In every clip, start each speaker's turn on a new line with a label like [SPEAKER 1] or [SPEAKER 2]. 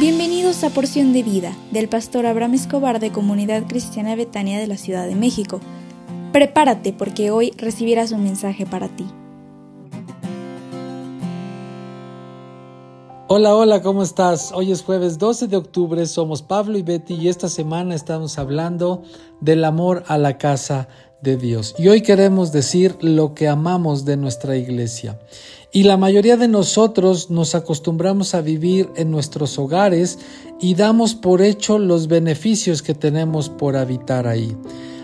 [SPEAKER 1] Bienvenidos a Porción de Vida del pastor Abraham Escobar de Comunidad Cristiana Betania de la Ciudad de México. Prepárate porque hoy recibirás un mensaje para ti.
[SPEAKER 2] Hola, hola, ¿cómo estás? Hoy es jueves 12 de octubre, somos Pablo y Betty y esta semana estamos hablando del amor a la casa de Dios. Y hoy queremos decir lo que amamos de nuestra iglesia. Y la mayoría de nosotros nos acostumbramos a vivir en nuestros hogares y damos por hecho los beneficios que tenemos por habitar ahí.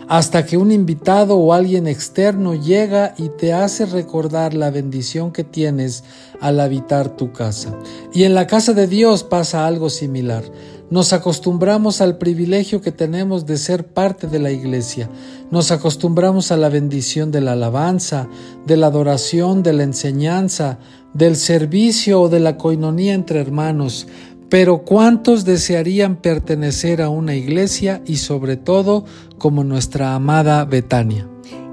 [SPEAKER 2] Hasta que un invitado o alguien externo llega y te hace recordar la bendición que tienes al habitar tu casa. Y en la casa de Dios pasa algo similar. Nos acostumbramos al privilegio que tenemos de ser parte de la iglesia. Nos acostumbramos a la bendición de la alabanza, de la adoración, de la enseñanza, del servicio o de la coinonía entre hermanos. Pero ¿cuántos desearían pertenecer a una iglesia y sobre todo como nuestra amada Betania?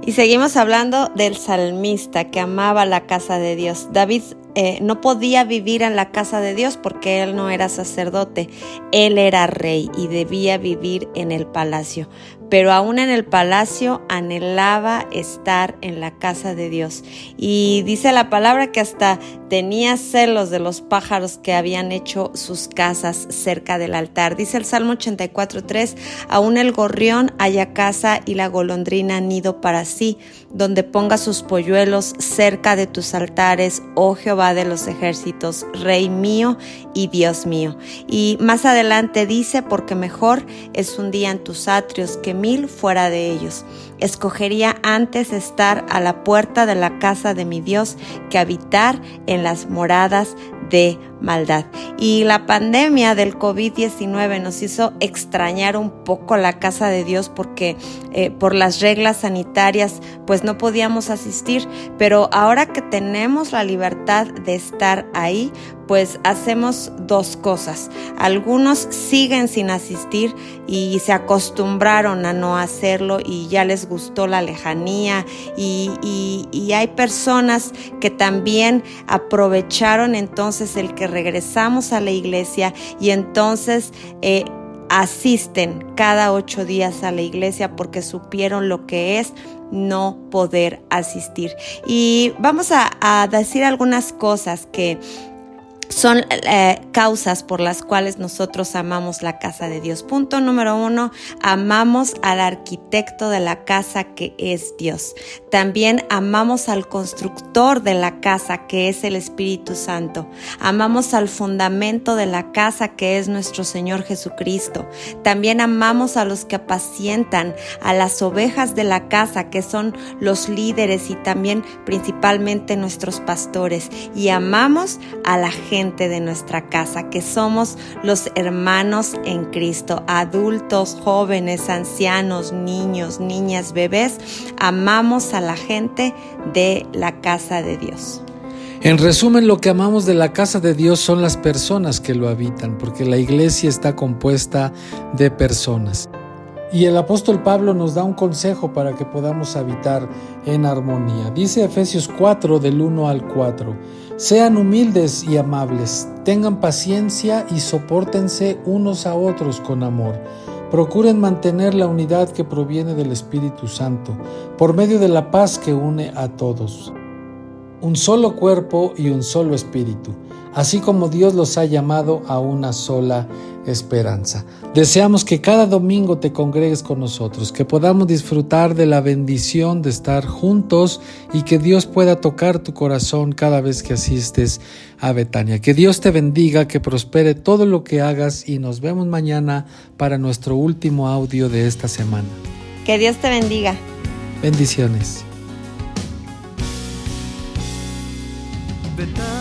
[SPEAKER 3] Y seguimos hablando del salmista que amaba la casa de Dios. David eh, no podía vivir en la casa de Dios porque él no era sacerdote, él era rey y debía vivir en el palacio. Pero aún en el palacio anhelaba estar en la casa de Dios. Y dice la palabra que hasta tenía celos de los pájaros que habían hecho sus casas cerca del altar. Dice el Salmo 84.3, aún el gorrión haya casa y la golondrina nido para sí, donde ponga sus polluelos cerca de tus altares, oh Jehová de los ejércitos, Rey mío y Dios mío. Y más adelante dice, porque mejor es un día en tus atrios que fuera de ellos. Escogería antes estar a la puerta de la casa de mi Dios que habitar en las moradas de maldad. Y la pandemia del COVID-19 nos hizo extrañar un poco la casa de Dios porque eh, por las reglas sanitarias pues no podíamos asistir, pero ahora que tenemos la libertad de estar ahí, pues hacemos dos cosas. Algunos siguen sin asistir y se acostumbraron a no hacerlo y ya les gustó la lejanía y, y hay personas que también aprovecharon entonces el que regresamos a la iglesia y entonces... Eh, asisten cada ocho días a la iglesia porque supieron lo que es no poder asistir. Y vamos a, a decir algunas cosas que son eh, causas por las cuales nosotros amamos la casa de Dios. Punto número uno, amamos al arquitecto de la casa que es Dios. También amamos al constructor de la casa que es el Espíritu Santo. Amamos al fundamento de la casa que es nuestro Señor Jesucristo. También amamos a los que apacientan a las ovejas de la casa que son los líderes y también principalmente nuestros pastores. Y amamos a la gente de nuestra casa, que somos los hermanos en Cristo, adultos, jóvenes, ancianos, niños, niñas, bebés, amamos a la gente de la casa de Dios.
[SPEAKER 2] En resumen, lo que amamos de la casa de Dios son las personas que lo habitan, porque la iglesia está compuesta de personas. Y el apóstol Pablo nos da un consejo para que podamos habitar en armonía. Dice Efesios 4 del 1 al 4, sean humildes y amables, tengan paciencia y soportense unos a otros con amor. Procuren mantener la unidad que proviene del Espíritu Santo, por medio de la paz que une a todos. Un solo cuerpo y un solo espíritu así como Dios los ha llamado a una sola esperanza. Deseamos que cada domingo te congregues con nosotros, que podamos disfrutar de la bendición de estar juntos y que Dios pueda tocar tu corazón cada vez que asistes a Betania. Que Dios te bendiga, que prospere todo lo que hagas y nos vemos mañana para nuestro último audio de esta semana.
[SPEAKER 3] Que Dios te bendiga.
[SPEAKER 2] Bendiciones.
[SPEAKER 4] Betania es mi hogar.